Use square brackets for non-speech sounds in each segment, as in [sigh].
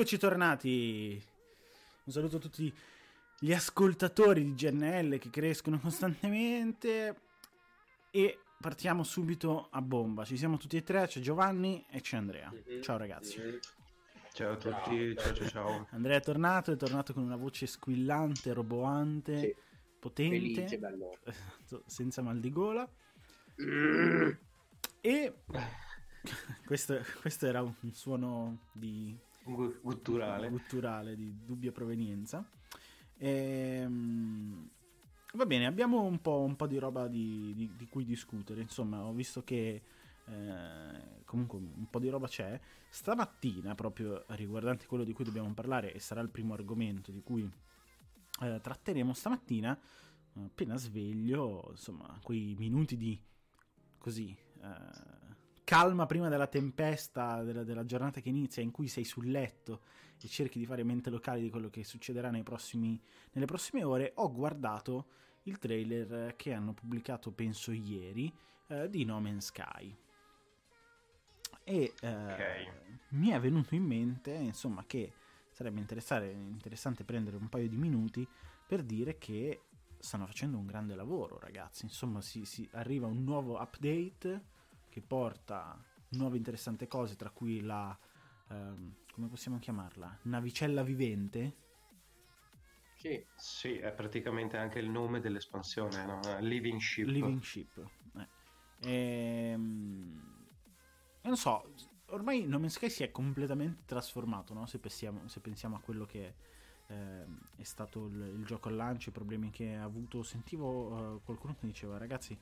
Eccoci tornati. Un saluto a tutti gli ascoltatori di GNL che crescono costantemente e partiamo subito a bomba. Ci siamo tutti e tre, c'è Giovanni e c'è Andrea. Mm-hmm. Ciao ragazzi. Mm-hmm. Ciao a tutti, ciao ciao ciao. Andrea è tornato, è tornato con una voce squillante, roboante, sì. potente, Felice, [laughs] senza mal di gola. Mm. E [laughs] questo, questo, era un suono di gutturale, gutturale di dubbia provenienza. Ehm, va bene, abbiamo un po', un po di roba di, di, di, cui discutere. Insomma, ho visto che eh, comunque un po' di roba c'è. Stamattina, proprio riguardante quello di cui dobbiamo parlare, e sarà il primo argomento di cui eh, tratteremo stamattina, appena sveglio, insomma, quei minuti di così. Eh, calma prima della tempesta della, della, giornata che inizia, in cui sei sul letto e cerchi di fare mente locale di quello che succederà prossimi, nelle prossime ore, ho guardato il trailer che hanno pubblicato, penso ieri, eh, di No Man's Sky. E eh, okay. mi è venuto in mente, insomma, che sarebbe interessante prendere un paio di minuti per dire che stanno facendo un grande lavoro, ragazzi. Insomma, si, si arriva un nuovo update che porta nuove interessanti cose, tra cui la, ehm, come possiamo chiamarla, navicella vivente. Sì. sì, è praticamente anche il nome dell'espansione, no? Living Ship. Living Ship. Eh. Ehm... Non so, ormai No Man's Sky si è completamente trasformato, no? se, pensiamo, se, pensiamo, a quello che eh, è stato il, il, gioco al lancio, i problemi che ha avuto. Sentivo uh, qualcuno che diceva, ragazzi,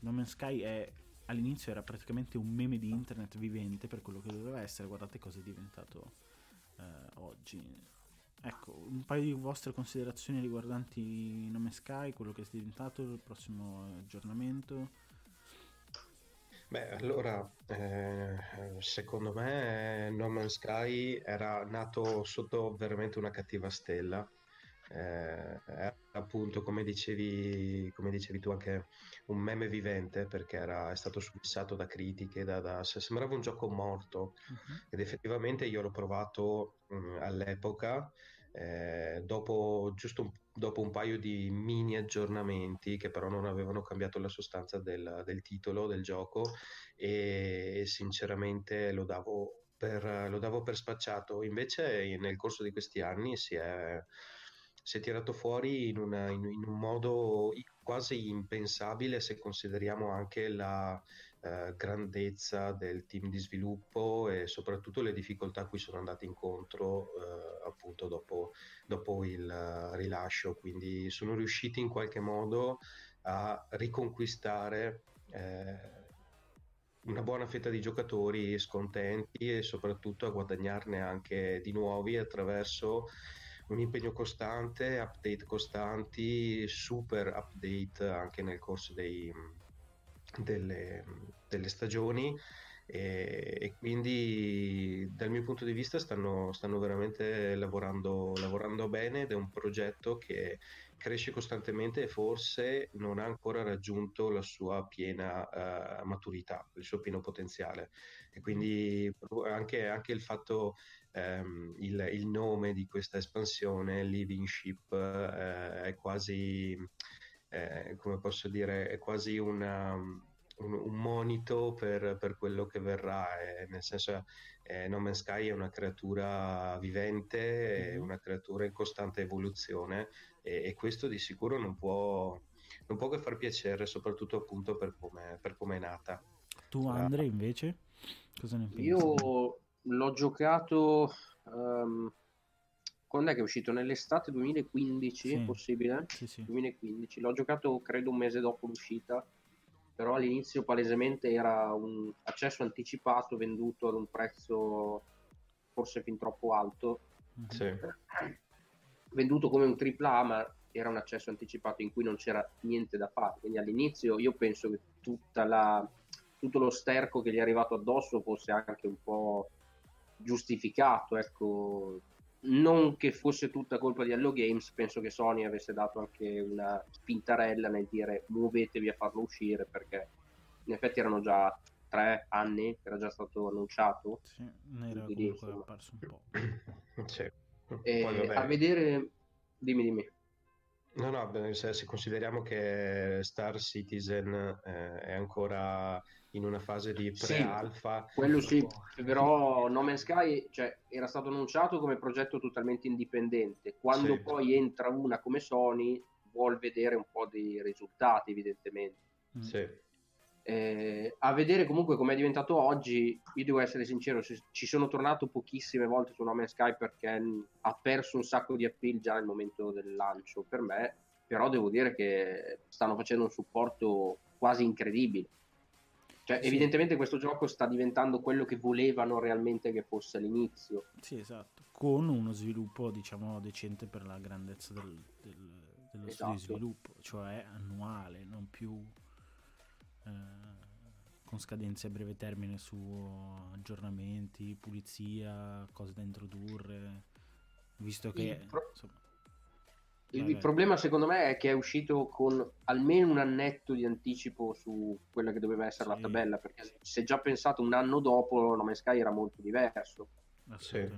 No Man's Sky è all'inizio era praticamente un meme di internet vivente per quello che doveva essere, guardate cosa è diventato eh, oggi. Ecco, un paio di vostre considerazioni riguardanti Nome Sky, quello che è diventato, il prossimo aggiornamento. Beh, allora, eh, secondo me No Man's Sky era nato sotto veramente una cattiva stella eh, appunto come dicevi, come dicevi, tu anche un meme vivente perché era, è stato subissato da critiche, da, da, sembrava un gioco morto uh-huh. ed effettivamente io l'ho provato mh, all'epoca eh, dopo, giusto un, dopo un paio di mini aggiornamenti che però non avevano cambiato la sostanza del, del titolo del gioco e, e sinceramente lo davo per, lo davo per spacciato invece nel corso di questi anni si è si è tirato fuori in, una, in, in, un modo quasi impensabile se consideriamo anche la eh, grandezza del team di sviluppo e soprattutto le difficoltà a cui sono andati incontro eh, appunto dopo, dopo il uh, rilascio. Quindi sono riusciti in qualche modo a riconquistare eh, una buona fetta di giocatori scontenti e soprattutto a guadagnarne anche di nuovi attraverso un impegno costante, update costanti, super update anche nel corso dei, delle, delle stagioni. E, e, quindi dal mio punto di vista stanno, stanno veramente lavorando, lavorando, bene ed è un progetto che cresce costantemente e forse non ha ancora raggiunto la sua piena uh, maturità, il suo pieno potenziale. E quindi anche, anche il fatto um, il, il, nome di questa espansione Living Ship uh, è quasi eh, come posso dire è quasi una un, un monito per, per, quello che verrà, eh, nel senso eh, No Man's Sky è una creatura vivente, mm-hmm. una creatura in costante evoluzione e, e, questo di sicuro non può, non può che far piacere, soprattutto appunto per come, per come è nata. Tu Andre invece cosa ne pensi? Io l'ho giocato... Um, quando è che è uscito? Nell'estate 2015, sì. è possibile? Sì, sì. 2015. L'ho giocato credo un mese dopo l'uscita però all'inizio palesemente era un accesso anticipato venduto ad un prezzo forse fin troppo alto. Sì. [clears throat] Venduto come un AAA, ma era un accesso anticipato in cui non c'era niente da fare. Quindi all'inizio io penso che la, tutto lo sterco che gli è arrivato addosso fosse anche un po' giustificato. Ecco, non che fosse tutta colpa di Hello Games, penso che Sony avesse dato anche una spintarella nel dire muovetevi a farlo uscire perché in effetti erano già tre anni, che era già stato annunciato. Sì, ne era Quindi, comunque insomma. apparso un po'. sì. E, a vedere, dimmi, dimmi. No, no, se, consideriamo che Star Citizen eh, è ancora in una fase di pre-alfa. Sì, quello sì, però No Man's Sky cioè, era stato annunciato come progetto totalmente indipendente. Quando sì. poi entra una come Sony, vuol vedere un po' dei risultati, evidentemente. Mm. Sì. Eh, a vedere comunque come è diventato oggi, io devo essere sincero, ci sono tornato pochissime volte su No Man's Sky perché ha perso un sacco di appeal già nel momento del lancio per me, però devo dire che stanno facendo un supporto quasi incredibile. Cioè, sì. evidentemente questo gioco sta diventando quello che volevano realmente che fosse all'inizio. Sì, esatto, con uno sviluppo, diciamo, decente per la grandezza del, del, dello esatto. studio di sviluppo, cioè annuale, non più eh, con scadenze a breve termine su aggiornamenti, pulizia, cose da introdurre, visto che... Il, pro- insomma, il problema secondo me è che è uscito con almeno un annetto di anticipo su quella che doveva essere sì. la tabella, perché se già pensato un anno dopo No Man's Sky era molto diverso.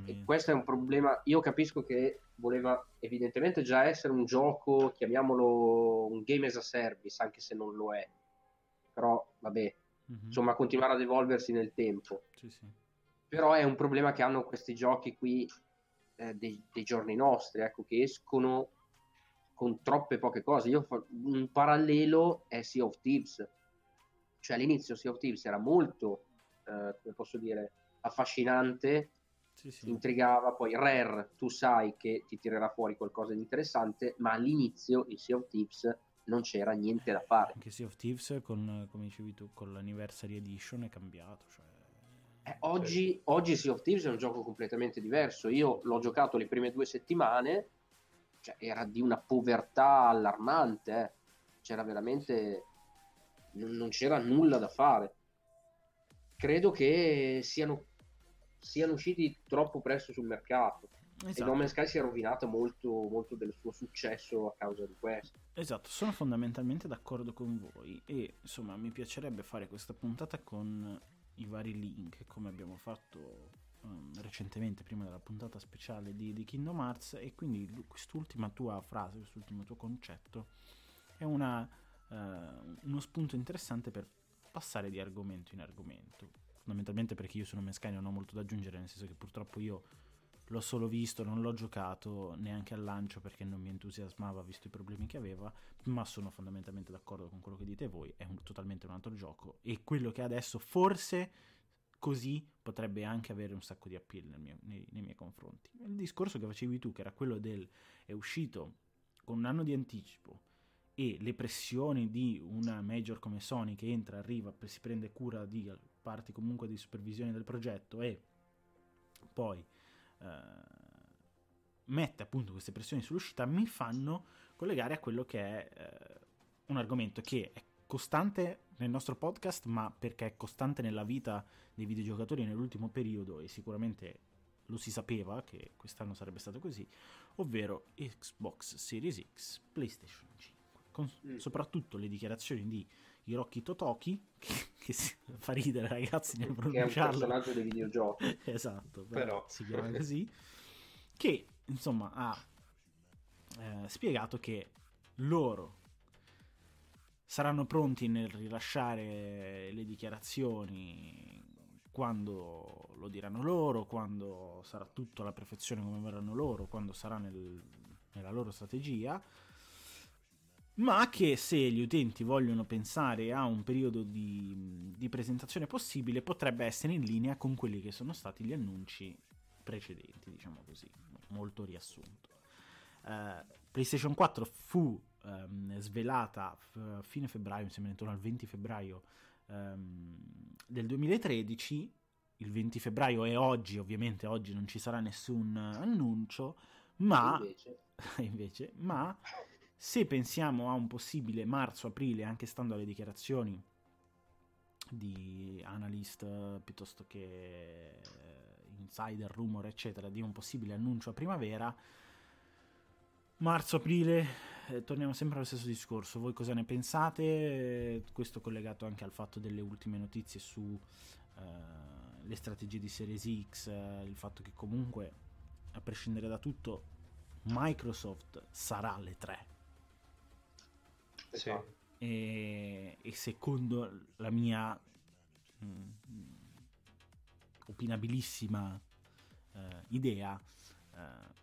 E questo è un problema. Io capisco che voleva evidentemente già essere un gioco, chiamiamolo un game as a service, anche se non lo è però vabbè, mm-hmm. insomma, continuare ad evolversi nel tempo. Sì, sì. Però è un problema che hanno questi giochi qui eh, dei, dei, giorni nostri, ecco, che escono con troppe poche cose. Io fa... un parallelo è Sea of Thieves. Cioè all'inizio Sea of Thieves era molto, eh, come posso dire, affascinante, sì, sì. intrigava, poi Rare tu sai che ti tirerà fuori qualcosa di interessante, ma all'inizio il Sea of Thieves non c'era niente da fare. Anche Sea of Thieves, con, come dicevi tu, con l'Anniversary Edition è cambiato. Cioè... Eh, oggi, oggi Sea of Thieves è un gioco completamente diverso. Io l'ho giocato le prime due settimane, cioè, era di una povertà allarmante. Eh. C'era veramente. Non, non c'era nulla da fare. Credo che siano, siano usciti troppo presto sul mercato. Esatto. E No Man's Sky si è rovinato molto, molto del suo successo a causa di questo. Esatto, sono fondamentalmente d'accordo con voi e insomma mi piacerebbe fare questa puntata con i vari link come abbiamo fatto um, recentemente prima della puntata speciale di, di, Kingdom Hearts e quindi quest'ultima tua frase, quest'ultimo tuo concetto è una, uh, uno spunto interessante per passare di argomento in argomento fondamentalmente perché io sono Meskai non ho molto da aggiungere nel senso che purtroppo io l'ho solo visto, non l'ho giocato neanche al lancio perché non mi entusiasmava visto i problemi che aveva, ma sono fondamentalmente d'accordo con quello che dite voi, è un, totalmente un altro gioco e quello che adesso forse così potrebbe anche avere un sacco di appeal mio, nei, nei, miei confronti. Il discorso che facevi tu, che era quello del è uscito con un anno di anticipo e le pressioni di una major come Sony che entra, arriva, si prende cura di parti comunque di supervisione del progetto e poi mette appunto queste pressioni sull'uscita mi fanno collegare a quello che è eh, un argomento che è costante nel nostro podcast, ma perché è costante nella vita dei videogiocatori nell'ultimo periodo e sicuramente lo si sapeva che quest'anno sarebbe stato così, ovvero Xbox Series X, PlayStation 5. Con mm. soprattutto le dichiarazioni di Hiroki Totoki, [laughs] che, che fa ridere ragazzi nel pronunciarlo. Che è un personaggio dei videogiochi. [laughs] esatto, però, però. si chiama [laughs] così. Che insomma ha eh, spiegato che loro saranno pronti nel rilasciare le dichiarazioni quando lo diranno loro, quando sarà tutto alla perfezione come vorranno loro, quando sarà nel, nella loro strategia ma che se gli utenti vogliono pensare a un periodo di, di, presentazione possibile potrebbe essere in linea con quelli che sono stati gli annunci precedenti, diciamo così, molto riassunto. Uh, PlayStation 4 fu um, svelata a fine febbraio, mi sembra intorno al 20 febbraio um, del 2013. Il 20 febbraio è oggi, ovviamente oggi non ci sarà nessun annuncio, ma invece, [laughs] invece ma se pensiamo a un possibile marzo-aprile, anche stando alle dichiarazioni di analyst piuttosto che insider, rumor, eccetera, di un possibile annuncio a primavera, marzo-aprile eh, torniamo sempre allo stesso discorso. Voi cosa ne pensate? Questo collegato anche al fatto delle ultime notizie su eh, strategie di Series X, eh, il fatto che comunque, a prescindere da tutto, Microsoft sarà le 3. Sì. E, e, secondo la mia mh, mm, opinabilissima eh, idea, eh,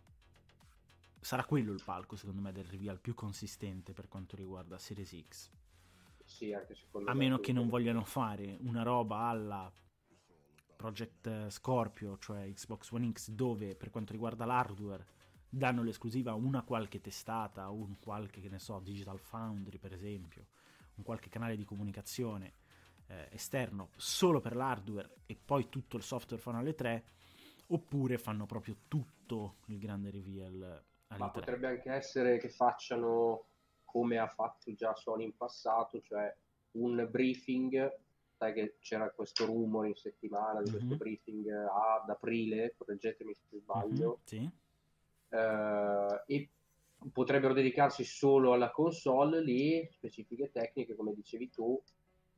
sarà quello il palco secondo me del reveal più consistente per quanto riguarda Series X. Sì, anche secondo A meno che non vogliano fare una roba alla Project Scorpio, cioè Xbox One X, dove per quanto riguarda l'hardware danno l'esclusiva a una qualche testata, un qualche, che ne so, Digital Foundry per esempio, un qualche canale di comunicazione eh, esterno solo per l'hardware e poi tutto il software fanno alle 3, oppure fanno proprio tutto il grande reveal ma potrebbe anche essere che facciano come ha fatto già Sony in passato, cioè un briefing, sai che c'era questo rumore in settimana di mm-hmm. questo briefing ad aprile, correggetemi se sbaglio, mm-hmm, sì. Uh, e potrebbero dedicarsi solo alla console lì, specifiche tecniche come dicevi tu,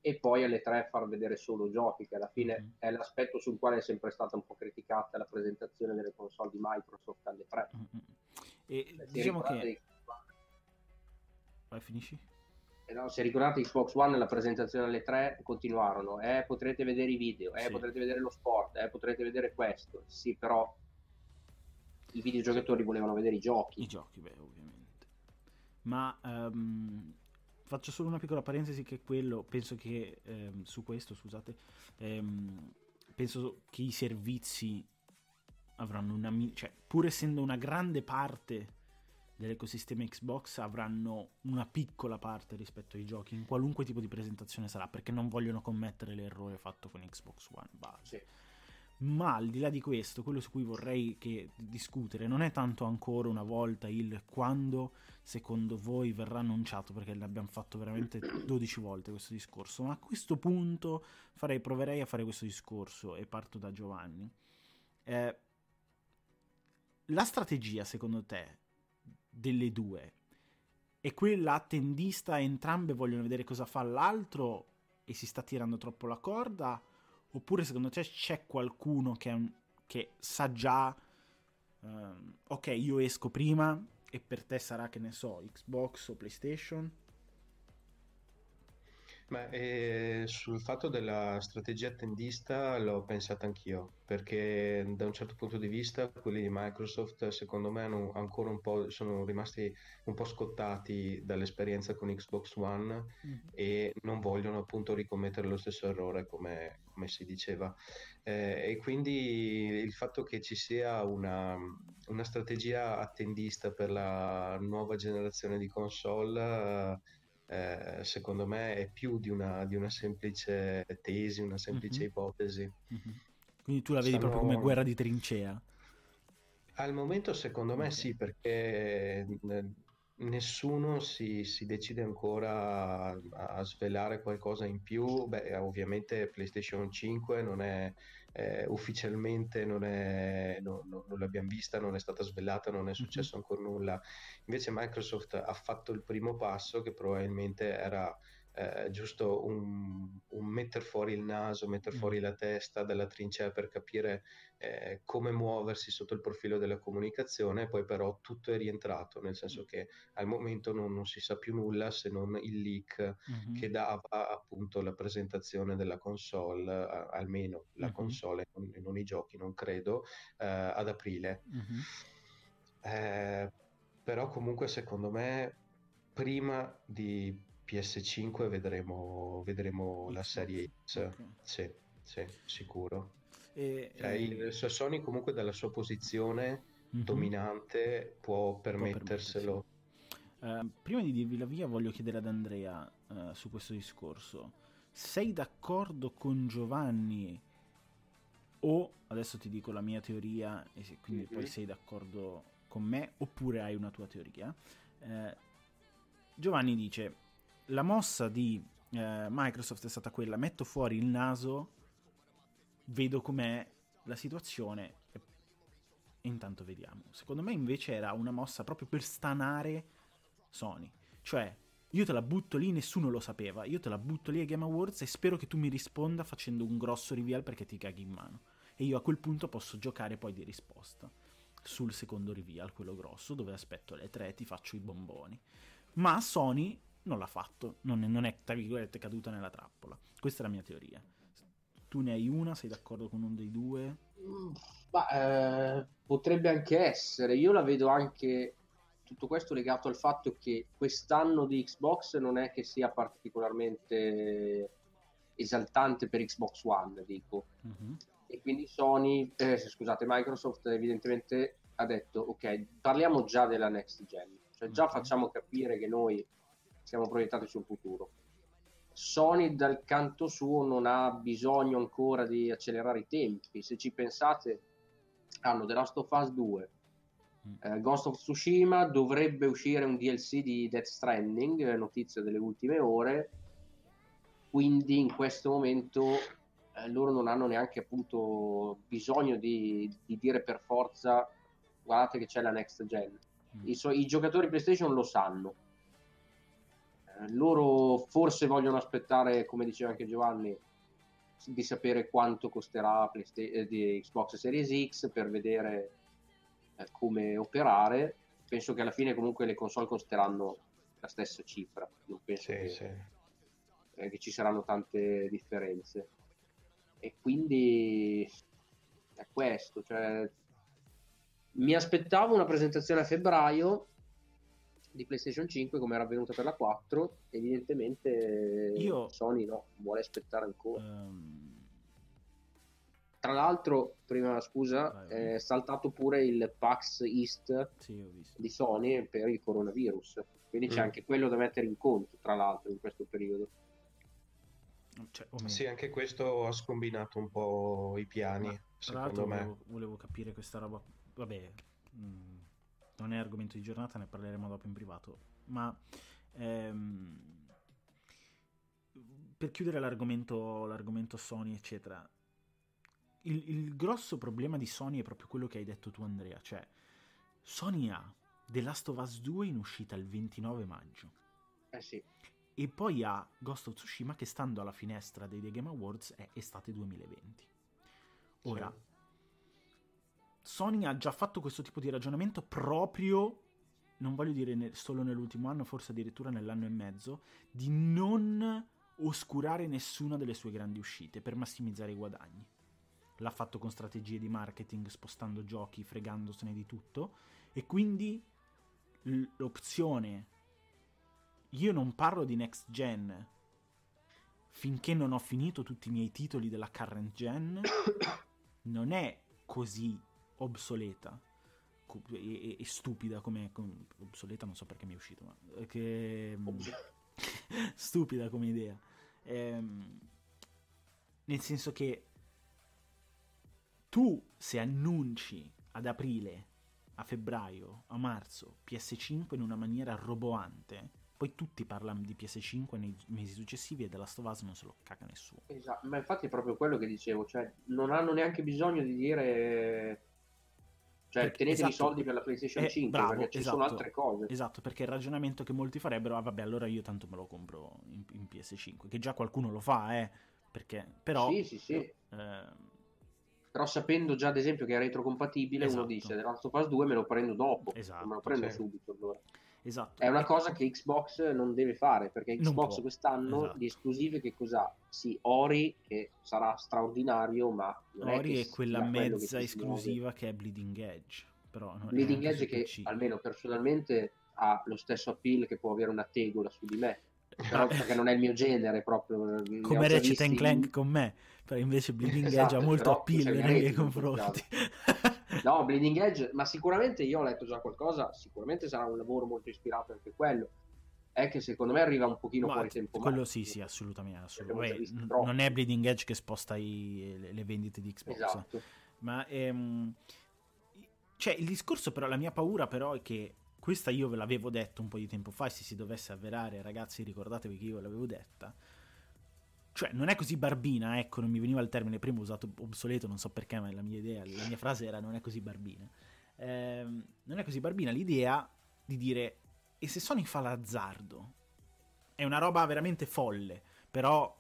e poi alle tre far vedere solo giochi, che alla fine mm-hmm. è l'aspetto sul quale è sempre stata un po' criticata la presentazione delle console di Microsoft alle tre. Mm-hmm. E Beh, diciamo che... Di... Vai, finisci? Eh no, se ricordate Xbox One la presentazione alle tre continuarono, eh, potrete vedere i video, eh, sì. potrete vedere lo sport, eh, potrete vedere questo, sì però i videogiocatori volevano vedere i giochi. I giochi, beh, ovviamente. Ma um, faccio solo una piccola parentesi che quello, penso che ehm, su questo, scusate, ehm, penso che i servizi avranno una, cioè pur essendo una grande parte dell'ecosistema Xbox avranno una piccola parte rispetto ai giochi in qualunque tipo di presentazione sarà perché non vogliono commettere l'errore fatto con Xbox One base. Sì. Ma al di là di questo, quello su cui vorrei discutere non è tanto ancora una volta il quando secondo voi verrà annunciato, perché l'abbiamo fatto veramente 12 volte questo discorso, ma a questo punto farei, proverei a fare questo discorso e parto da Giovanni. Eh, la strategia, secondo te, delle due è quella attendista, entrambe vogliono vedere cosa fa l'altro e si sta tirando troppo la corda? Oppure secondo te c'è qualcuno che, che sa già, um, ok, io esco prima e per te sarà, che ne so, Xbox o PlayStation? Ma eh, sul fatto della strategia attendista l'ho pensata anch'io, perché da un certo punto di vista quelli di Microsoft secondo me hanno ancora un po', sono rimasti un po' scottati dall'esperienza con Xbox One mm. e non vogliono appunto ricommettere lo stesso errore come, come si diceva. Eh, e quindi il fatto che ci sia una, una strategia attendista per la nuova generazione di console... Eh, eh, secondo me è più di una, di una, semplice tesi, una semplice mm-hmm. ipotesi. Mm-hmm. Quindi tu la vedi Stanno... proprio come guerra di trincea? Al momento secondo me sì, perché nessuno si, si decide ancora a, a, svelare qualcosa in più. Beh, ovviamente PlayStation 5 non è eh, ufficialmente non, è, no, no, non, l'abbiamo vista, non è stata svelata, non è successo ancora nulla. Invece Microsoft ha fatto il primo passo che probabilmente era eh, giusto un, un mettere fuori il naso, mettere fuori mm. la testa dalla trincea per capire eh, come muoversi sotto il profilo della comunicazione, poi però tutto è rientrato, nel senso mm. che al momento non, non si sa più nulla se non il leak mm-hmm. che dava appunto la presentazione della console, eh, almeno la mm-hmm. console, non, non, i giochi, non credo, eh, ad aprile. Mm-hmm. però comunque secondo me prima di PS5 vedremo, vedremo la serie X. Okay. Sì, sì, sicuro. E, cioè, e... Il, Sony comunque dalla sua posizione mm-hmm. dominante può permetterselo. Può uh, prima di dirvi la via voglio chiedere ad Andrea uh, su questo discorso. Sei d'accordo con Giovanni o adesso ti dico la mia teoria e se, quindi mm-hmm. poi sei d'accordo con me oppure hai una tua teoria? Uh, Giovanni dice la mossa di eh, Microsoft è stata quella, metto fuori il naso, vedo com'è la situazione e, intanto vediamo. Secondo me invece era una mossa proprio per stanare Sony. Cioè, io te la butto lì, nessuno lo sapeva. Io te la butto lì ai Game Awards e spero che tu mi risponda facendo un grosso reveal perché ti caghi in mano. E io a quel punto posso giocare poi di risposta sul secondo reveal, quello grosso, dove aspetto le tre e ti faccio i bomboni. Ma Sony non l'ha fatto, non è, non è tra virgolette caduta nella trappola. Questa è la mia teoria. Tu ne hai una, sei d'accordo con uno dei due? Ma, eh, potrebbe anche essere, io la vedo anche tutto questo legato al fatto che quest'anno di Xbox non è che sia particolarmente esaltante per Xbox One, dico. Uh-huh. E quindi Sony, eh, scusate, Microsoft evidentemente ha detto ok, parliamo già della next gen, cioè già uh-huh. facciamo capire che noi siamo proiettati sul futuro. Sony dal canto suo non ha bisogno ancora di accelerare i tempi, se ci pensate hanno The Last of Us 2, mm. eh, Ghost of Tsushima, dovrebbe uscire un DLC di Death Stranding, notizia delle ultime ore, quindi in questo momento eh, loro non hanno neanche appunto bisogno di, di, dire per forza guardate che c'è la next gen. Mm. I, so- I giocatori PlayStation lo sanno, loro forse vogliono aspettare, come diceva anche Giovanni, di sapere quanto costerà Playsta- di Xbox Series X per vedere eh, come operare. Penso che alla fine comunque le console costeranno la stessa cifra, non penso sì, che, sì. Eh, che ci saranno tante differenze. E quindi è questo, cioè, mi aspettavo una presentazione a febbraio di PlayStation 5 come era avvenuto per la 4 evidentemente Io... Sony no, vuole aspettare ancora um... tra l'altro prima scusa Vai, è saltato pure il PAX East sì, di Sony per il coronavirus quindi mm. c'è anche quello da mettere in conto tra l'altro in questo periodo cioè, sì, anche questo ha scombinato un po' i piani. Ma, secondo me. Volevo, volevo, capire questa roba. Vabbè, mh, mm, non è argomento di giornata, ne parleremo dopo in privato. Ma ehm, per chiudere l'argomento, l'argomento Sony, eccetera, il, il, grosso problema di Sony è proprio quello che hai detto tu, Andrea. Cioè, Sony ha The Last of Us 2 in uscita il 29 maggio. Eh sì. E poi ha Ghost of Tsushima che stando alla finestra dei The Game Awards è estate 2020. Ora, sì Sony ha già fatto questo tipo di ragionamento proprio, non voglio dire ne- solo nell'ultimo anno, forse addirittura nell'anno e mezzo, di non oscurare nessuna delle sue grandi uscite per massimizzare i guadagni. L'ha fatto con strategie di marketing, spostando giochi, fregandosene di tutto, e quindi l'opzione io non parlo di next gen finché non ho finito tutti i miei titoli della current gen [coughs] non è così obsoleta. E, e stupida come, come, obsoleta non so perché mi è uscito ma eh, che [laughs] stupida come idea. Ehm, nel senso che tu se annunci ad aprile a febbraio a marzo PS5 in una maniera roboante poi tutti parlano di PS5 nei mesi successivi e della Stovaz non se lo caga nessuno. Esatto ma infatti è proprio quello che dicevo cioè non hanno neanche bisogno di dire cioè, perché, tenetevi esatto, soldi per la PlayStation eh, 5 bravo, perché ci esatto, sono altre cose. Esatto, perché il ragionamento che molti farebbero, ah vabbè, allora io tanto me lo compro in, in PS5, che già qualcuno lo fa, eh, perché, però... Sì, sì, sì. Eh, però sapendo già ad esempio che è retrocompatibile, esatto. uno dice, The Last of Us 2 me lo prendo dopo, esatto, me lo prendo sì. subito allora. Esatto. È una cosa che Xbox non deve fare perché Xbox quest'anno esatto. di esclusive che cos'ha? Sì, Ori che sarà straordinario, ma Ori è, è quella mezza che esclusiva che è Bleeding Edge. Però Bleeding Edge che PC. almeno personalmente ha lo stesso appeal che può avere una tegola su di me. [laughs] Però perché non è il mio genere proprio. Come Ratchet Clank con me, però invece Bleeding esatto, Edge ha molto appeal nei miei confronti. No, Bleeding Edge, ma sicuramente io ho letto già qualcosa, sicuramente sarà un lavoro molto ispirato anche quello. È che secondo me arriva un pochino ma fuori tempo. Quello sì, sì, assolutamente. assolutamente. Beh, non è Bleeding Edge che sposta i, le, le, vendite di Xbox. Esatto. Ma ehm, cioè, il discorso però, la mia paura però è che questa io ve l'avevo detto un po' di tempo fa, se si dovesse avverare, ragazzi, ricordatevi che io ve l'avevo detta cioè, non è così barbina, ecco, non mi veniva il termine prima usato obsoleto, non so perché, ma la mia idea, la mia frase era non è così barbina. Eh, non è così barbina l'idea di dire E se Sony fa l'azzardo, è una roba veramente folle, però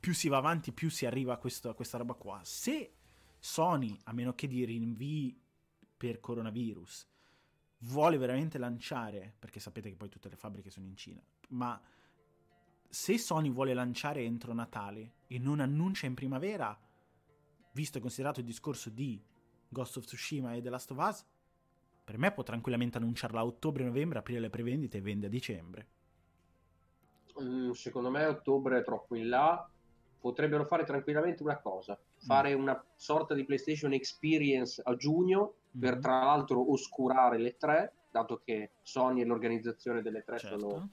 più si va avanti, più si arriva a, questo, a questa roba qua. Se Sony, a meno che di rinvii per coronavirus, vuole veramente lanciare, perché sapete che poi tutte le fabbriche sono in Cina, ma se Sony vuole lanciare entro Natale e non annuncia in primavera, visto e considerato il discorso di Ghost of Tsushima e The Last of Us, per me può tranquillamente annunciarla a ottobre-novembre, aprire le prevendite e vende a dicembre. Mm, secondo me ottobre è troppo in là. Potrebbero fare tranquillamente una cosa, fare mm. una sorta di PlayStation Experience a giugno mm. per tra l'altro oscurare le tre, dato che Sony e l'organizzazione delle tre certo. sono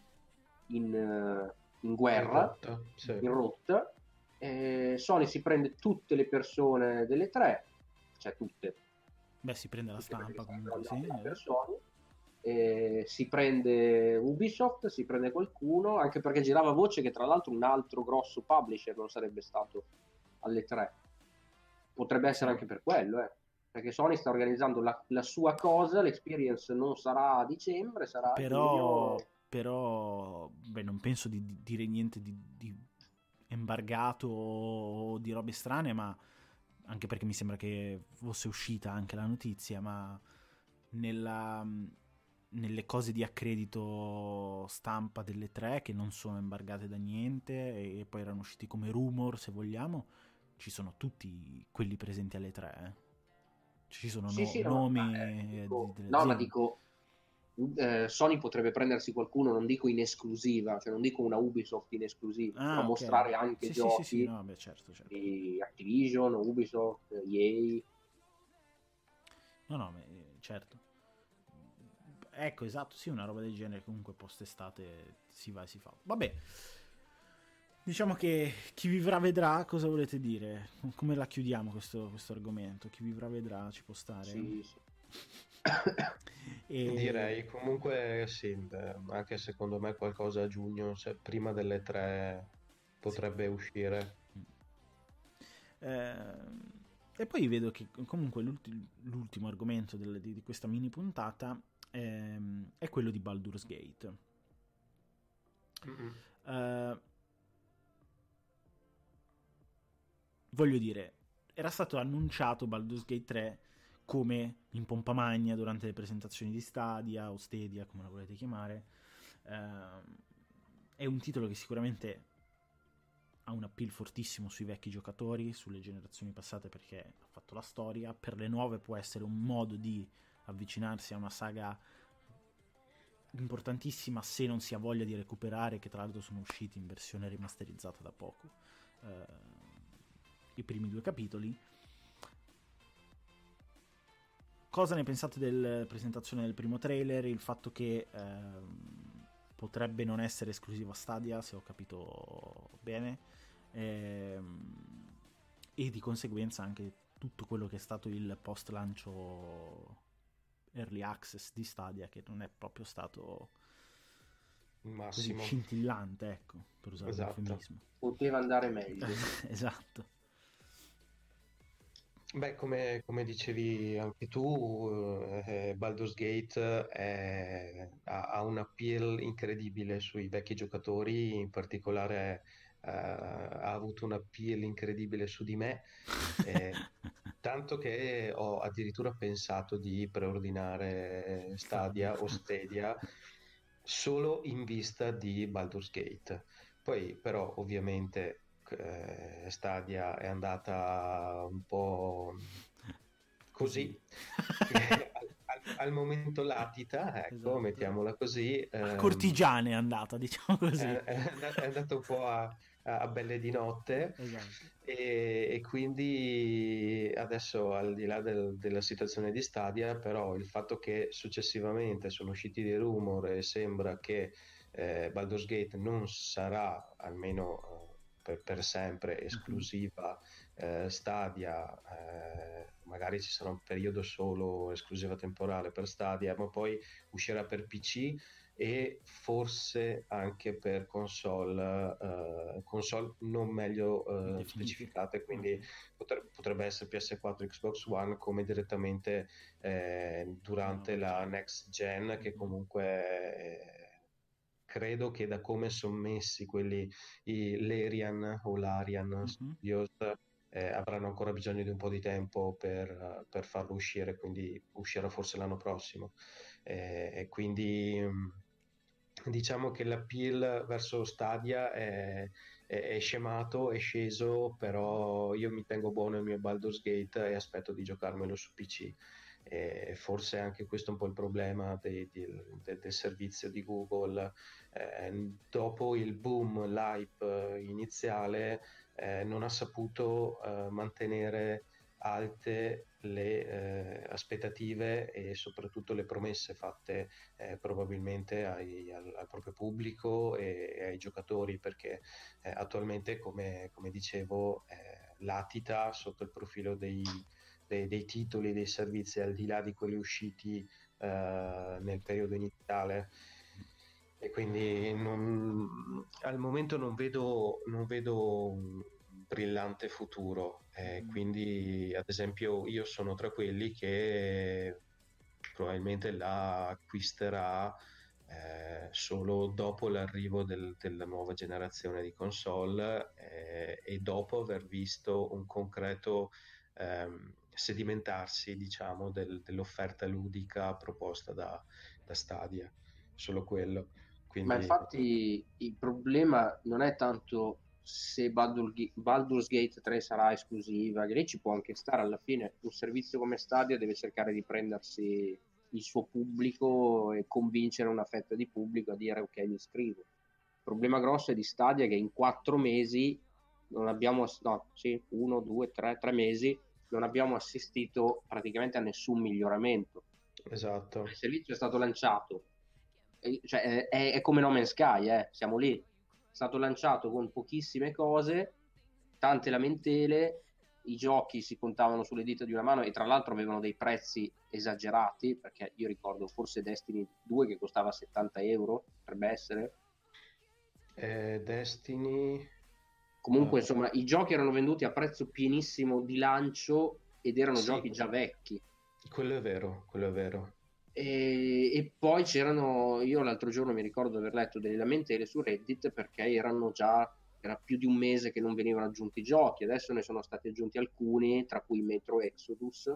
in, uh, in guerra, in rotta. Sì. In rotta. Eh, Sony si prende tutte le persone delle tre, cioè tutte. Beh, si prende la stampa comunque, sì. Persone, eh, si prende Ubisoft, si prende qualcuno, anche perché girava voce che tra l'altro un altro grosso publisher non sarebbe stato alle tre. Potrebbe essere anche per quello, eh. perché Sony sta organizzando la, la, sua cosa, l'experience non sarà a dicembre, sarà però, però beh, non penso di, di dire niente di, di embargato o di robe strane, ma anche perché mi sembra che fosse uscita anche la notizia, ma nella nelle cose di accredito stampa delle tre che non sono embargate da niente e poi erano usciti come rumor se vogliamo ci sono tutti quelli presenti alle tre eh. ci sono sì, no, sì, nomi no, eh, dico, no ma dico eh, Sony potrebbe prendersi qualcuno non dico in esclusiva cioè non dico una Ubisoft in esclusiva ah, okay. mostrare anche sì, giochi sì, no, beh, certo, certo. di Activision Ubisoft EA no no certo Ecco, esatto, sì, una roba del genere comunque post-estate si va e si fa. Vabbè, diciamo che chi vivrà vedrà, cosa volete dire? Come la chiudiamo questo, questo argomento? Chi vivrà vedrà ci può stare? Sì, sì. [coughs] e... Direi comunque sì, anche secondo me qualcosa a giugno, se prima delle tre potrebbe sì. uscire. Eh, e poi vedo che comunque l'ultimo, l'ultimo argomento del, di, di, questa mini puntata ehm, è quello di Baldur's Gate. Uh, voglio dire, era stato annunciato Baldur's Gate 3 come in pompa magna durante le presentazioni di Stadia o Stadia, come la volete chiamare. Uh, è un titolo che sicuramente ha un appeal fortissimo sui vecchi giocatori, sulle generazioni passate perché ha fatto la storia, per le nuove può essere un modo di avvicinarsi a una saga importantissima se non si ha voglia di recuperare, che tra l'altro sono usciti in versione rimasterizzata da poco, eh, i primi due capitoli. Cosa ne pensate della presentazione del primo trailer? Il fatto che eh, potrebbe non essere esclusiva Stadia, se ho capito bene, eh, e di conseguenza anche tutto quello che è stato il post lancio early access di Stadia che non è proprio stato Massimo. così scintillante, ecco, per usare esatto. un eufemismo. Poteva andare meglio. [laughs] esatto. Beh, come, come, dicevi anche tu, eh, Baldur's Gate è, ha, ha, un appeal incredibile sui vecchi giocatori, in particolare eh, ha avuto un appeal incredibile su di me. [laughs] Eh, tanto che ho addirittura pensato di preordinare Stadia o Stadia solo in vista di Baldur's Gate. Poi però ovviamente eh, Stadia è andata un po' così. [laughs] al, al, momento latita, ecco, esatto. mettiamola così. Ehm, cortigiane è andata, diciamo così. È, è andata un po' a, a belle di notte esatto. e, e, quindi adesso al di là del, della situazione di Stadia però il fatto che successivamente sono usciti dei rumor e sembra che eh, Baldur's Gate non sarà almeno per, per, sempre mhm. esclusiva eh, Stadia eh, magari ci sarà un periodo solo esclusiva temporale per Stadia ma poi uscirà per PC e forse anche per console, uh, console non meglio uh, specificate, quindi potrebbe, potrebbe essere PS4 Xbox One come direttamente eh, durante la next gen che comunque eh, credo che da come sono messi quelli i Larian o Larian mm-hmm. Studios eh, avranno ancora bisogno di un po' di tempo per, per farlo uscire, quindi uscirà forse l'anno prossimo. Eh, e quindi diciamo che l'appeal verso Stadia è, è, è, scemato, è sceso, però io mi tengo buono il mio Baldur's Gate e aspetto di giocarmelo su PC. E forse anche questo è un po' il problema dei, del, del, servizio di Google. Eh, dopo il boom, l'hype iniziale, eh, non ha saputo eh, mantenere alte le eh, aspettative e soprattutto le promesse fatte eh, probabilmente ai, al, al, proprio pubblico e, e ai giocatori perché eh, attualmente come, come dicevo eh, latita sotto il profilo dei, dei, dei, titoli e dei servizi al di là di quelli usciti nel periodo iniziale e quindi non, al momento non vedo, non vedo un brillante futuro. Eh, mm. Quindi, ad esempio, io sono tra quelli che probabilmente la acquisterà eh, solo dopo l'arrivo del, della nuova generazione di console eh, e dopo aver visto un concreto ehm, sedimentarsi, diciamo, del, dell'offerta ludica proposta da, da Stadia. Solo quello. Quindi... Ma infatti il problema non è tanto se Baldur's Gate 3 sarà esclusiva, che lì ci può anche stare alla fine. Un servizio come Stadia deve cercare di prendersi il suo pubblico e convincere una fetta di pubblico a dire ok mi iscrivo. Il problema grosso è di Stadia che in quattro mesi non abbiamo, no, sì, uno, due, tre, tre mesi non abbiamo assistito praticamente a nessun miglioramento. Esatto. Il servizio è stato lanciato cioè, è, è, come No Man's Sky, eh. siamo lì. È stato lanciato con pochissime cose, tante lamentele, i giochi si contavano sulle dita di una mano e tra l'altro avevano dei prezzi esagerati, perché io ricordo forse Destiny 2 che costava 70 euro, potrebbe essere. Eh, Destiny... Comunque, uh, insomma, i giochi erano venduti a prezzo pienissimo di lancio ed erano sì, giochi già vecchi. Quello è vero, quello è vero. E, e, poi c'erano, io l'altro giorno mi ricordo di aver letto delle lamentele su Reddit perché erano già, era più di un mese che non venivano aggiunti giochi, adesso ne sono stati aggiunti alcuni, tra cui Metro Exodus,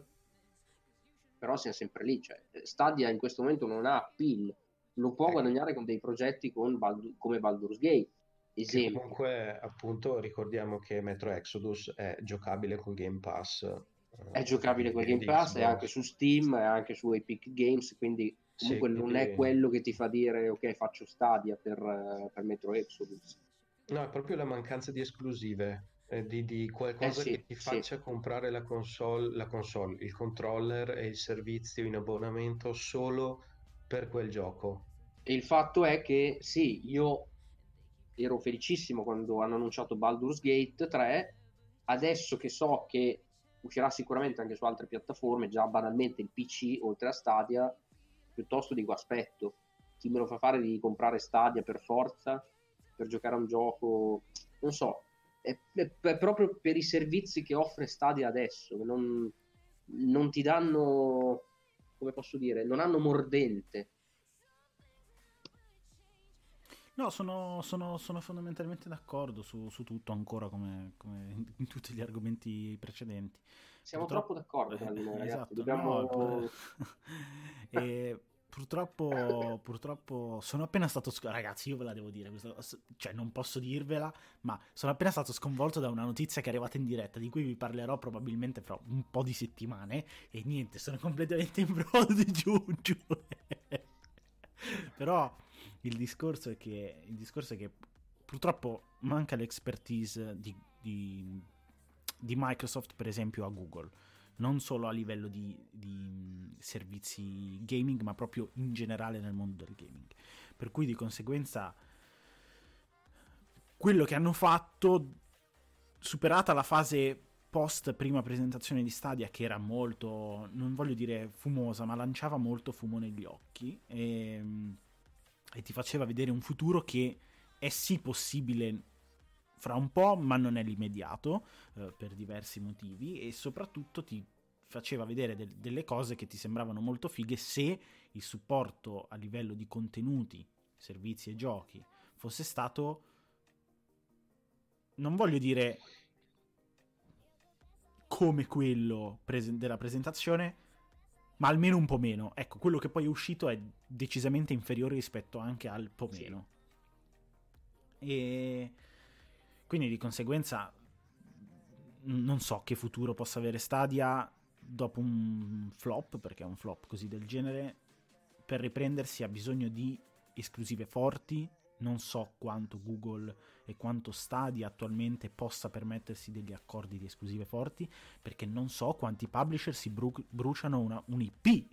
però siamo sempre lì, cioè, Stadia in questo momento non ha appeal, lo può ecco. guadagnare con dei progetti con Baldur, come Baldur's Gate. Esempio. comunque, appunto, ricordiamo che Metro Exodus è giocabile col Game Pass è giocabile con Game Pass, è anche su Steam, è anche su Epic Games, quindi comunque sì, non quindi... è quello che ti fa dire ok faccio Stadia per, per Metro Exodus. No, è proprio la mancanza di esclusive, eh, di, di, qualcosa eh sì, che ti faccia sì. comprare la console, la console, il controller e il servizio in abbonamento solo per quel gioco. Il fatto è che sì, io ero felicissimo quando hanno annunciato Baldur's Gate 3, adesso che so che uscirà sicuramente anche su altre piattaforme, già banalmente il PC oltre a Stadia, piuttosto dico aspetto, chi me lo fa fare di comprare Stadia per forza, per giocare a un gioco, non so, è, è, è proprio per i servizi che offre Stadia adesso, che non, non ti danno, come posso dire, non hanno mordente No, sono, sono, sono fondamentalmente d'accordo su, su tutto ancora come, come, in tutti gli argomenti precedenti. Siamo Purtroppo... troppo d'accordo noi, ragazzi. Esatto, Dobbiamo... [laughs] no, e purtroppo, purtroppo sono appena stato ragazzi io ve la devo dire questo, cioè non posso dirvela ma sono appena stato sconvolto da una notizia che è arrivata in diretta di cui vi parlerò probabilmente fra un po' di settimane e niente sono completamente in brodo di [laughs] giù, giù. però il discorso è che, discorso è che purtroppo manca l'expertise di, di, di, Microsoft, per esempio, a Google. Non solo a livello di, di servizi gaming, ma proprio in generale nel mondo del gaming. Per cui di conseguenza quello che hanno fatto, superata la fase post prima presentazione di Stadia, che era molto, non voglio dire fumosa, ma lanciava molto fumo negli occhi. E ehm, e ti faceva vedere un futuro che è sì possibile fra un po', ma non è l'immediato eh, per diversi motivi e soprattutto ti faceva vedere de- delle cose che ti sembravano molto fighe se il supporto a livello di contenuti, servizi e giochi fosse stato non voglio dire come quello prese- della presentazione, ma almeno un po' meno. Ecco, quello che poi è uscito è decisamente inferiore rispetto anche al po' meno. Sì. E quindi di conseguenza non so che futuro possa avere Stadia dopo un flop, perché è un flop così del genere. Per riprendersi ha bisogno di esclusive forti. Non so quanto Google e quanto Stadia attualmente possa permettersi degli accordi di esclusive forti, perché non so quanti publisher si bru- bruciano una, un IP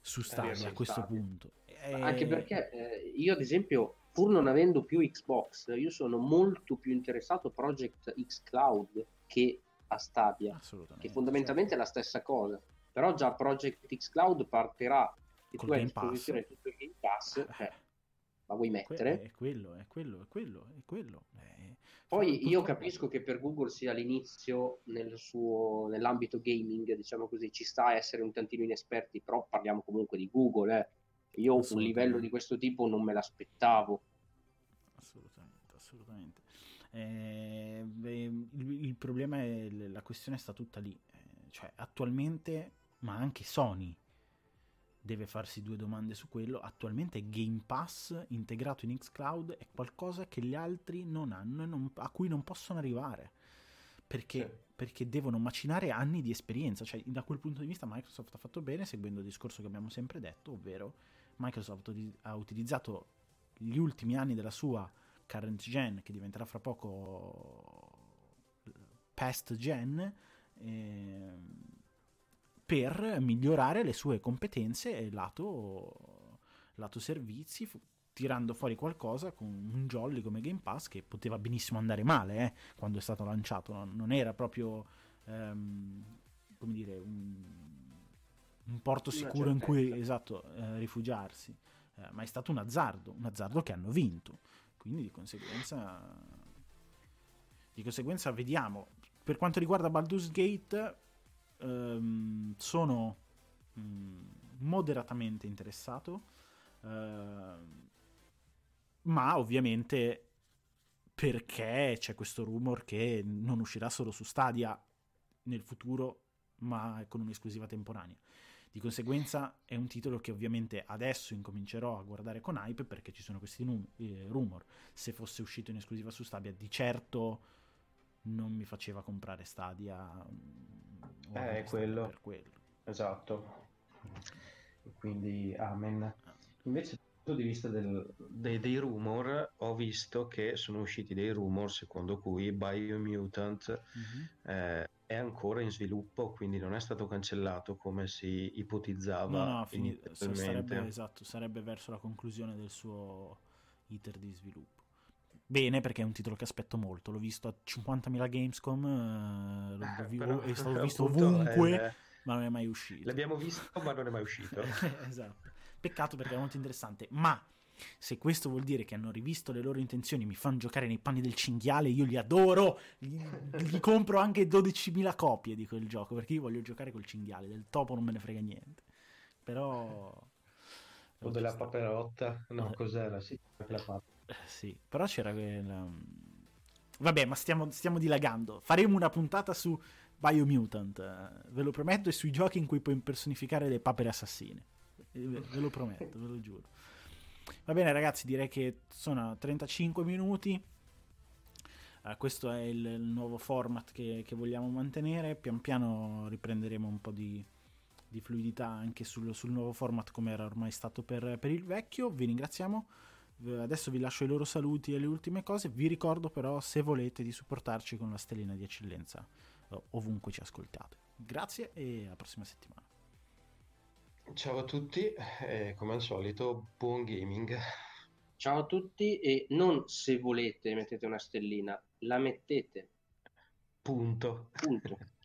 su Stadia eh, a questo Stadia. punto. E... Anche perché eh, io ad esempio, pur non avendo più Xbox, io sono molto più interessato a Project X Cloud che a Stadia, che fondamentalmente certo. è la stessa cosa. Però già Project X Cloud partirà e tu hai a disposizione tutto il Game Pass. Eh. Eh ma vuoi mettere? È quello, è quello, è quello, è quello. È... Poi io capisco che per Google sia l'inizio nel suo, nell'ambito gaming, diciamo così, ci sta a essere un tantino inesperti, però parliamo comunque di Google. Eh. Io un livello di questo tipo non me l'aspettavo. Assolutamente, assolutamente. Eh, beh, il, il, problema è la questione sta tutta lì. Eh, cioè, attualmente, ma anche Sony deve farsi due domande su quello. Attualmente Game Pass integrato in Xcloud è qualcosa che gli altri non hanno e non, a cui non possono arrivare. Perché, sì. perché, devono macinare anni di esperienza. Cioè, da quel punto di vista Microsoft ha fatto bene, seguendo il discorso che abbiamo sempre detto, ovvero Microsoft ha utilizzato gli ultimi anni della sua current gen, che diventerà fra poco past gen, eh, per migliorare le sue competenze lato, lato servizi, fu- tirando fuori qualcosa con un jolly come Game Pass che poteva benissimo andare male eh, quando è stato lanciato, non, non era proprio um, come dire un, un porto sicuro in cui esatto, eh, rifugiarsi, eh, ma è stato un azzardo, un azzardo che hanno vinto, quindi di conseguenza, di conseguenza vediamo. Per quanto riguarda Baldur's Gate, ehm, sono mh, mm, moderatamente interessato, ehm, ma ovviamente perché c'è questo rumor che non uscirà solo su Stadia nel futuro, ma con un'esclusiva temporanea. Di conseguenza è un titolo che ovviamente adesso incomincerò a guardare con hype perché ci sono questi num- eh, rumor. Se fosse uscito in esclusiva su Stadia, di certo non mi faceva comprare Stadia. Mm, eh, quello. Per quello. Esatto. Quindi, amen. Invece, dal punto di vista del, dei, dei, rumor, ho visto che sono usciti dei rumor secondo cui Biomutant mm-hmm. eh, è ancora in sviluppo, quindi non è stato cancellato come si ipotizzava. No, no, fini- sarebbe, esatto, sarebbe verso la conclusione del suo iter di sviluppo bene perché è un titolo che aspetto molto. L'ho visto a 50.000 Gamescom, eh, l'ho, eh, però, è stato [laughs] visto ovunque, il... ma non è mai uscito. L'abbiamo visto, ma non è mai uscito. [laughs] esatto. Peccato perché è molto interessante, ma se questo vuol dire che hanno rivisto le loro intenzioni, mi fanno giocare nei panni del cinghiale, io li adoro, gli, gli compro anche 12.000 copie di quel gioco, perché io voglio giocare col cinghiale, del topo non me ne frega niente. Però... O della paperotta, no, eh. cos'era? Sì, la paperotta. Eh, sì, però c'era quella... Vabbè, ma stiamo, stiamo dilagando. Faremo una puntata su Biomutant, eh, ve lo prometto, e sui giochi in cui puoi impersonificare le papere assassine. Eh, ve lo prometto, ve lo giuro. Va bene ragazzi, direi che sono 35 minuti. Uh, questo è il, il nuovo format che, che, vogliamo mantenere. Pian piano riprenderemo un po' di, di fluidità anche sul, sul, nuovo format come era ormai stato per, per il vecchio. Vi ringraziamo Adesso vi lascio i loro saluti e le ultime cose. Vi ricordo però, se volete, di supportarci con la stellina di eccellenza ovunque ci ascoltate. Grazie e alla prossima settimana. Ciao a tutti e come al solito buon gaming. Ciao a tutti e non se volete mettete una stellina, la mettete. Punto. Punto. [laughs]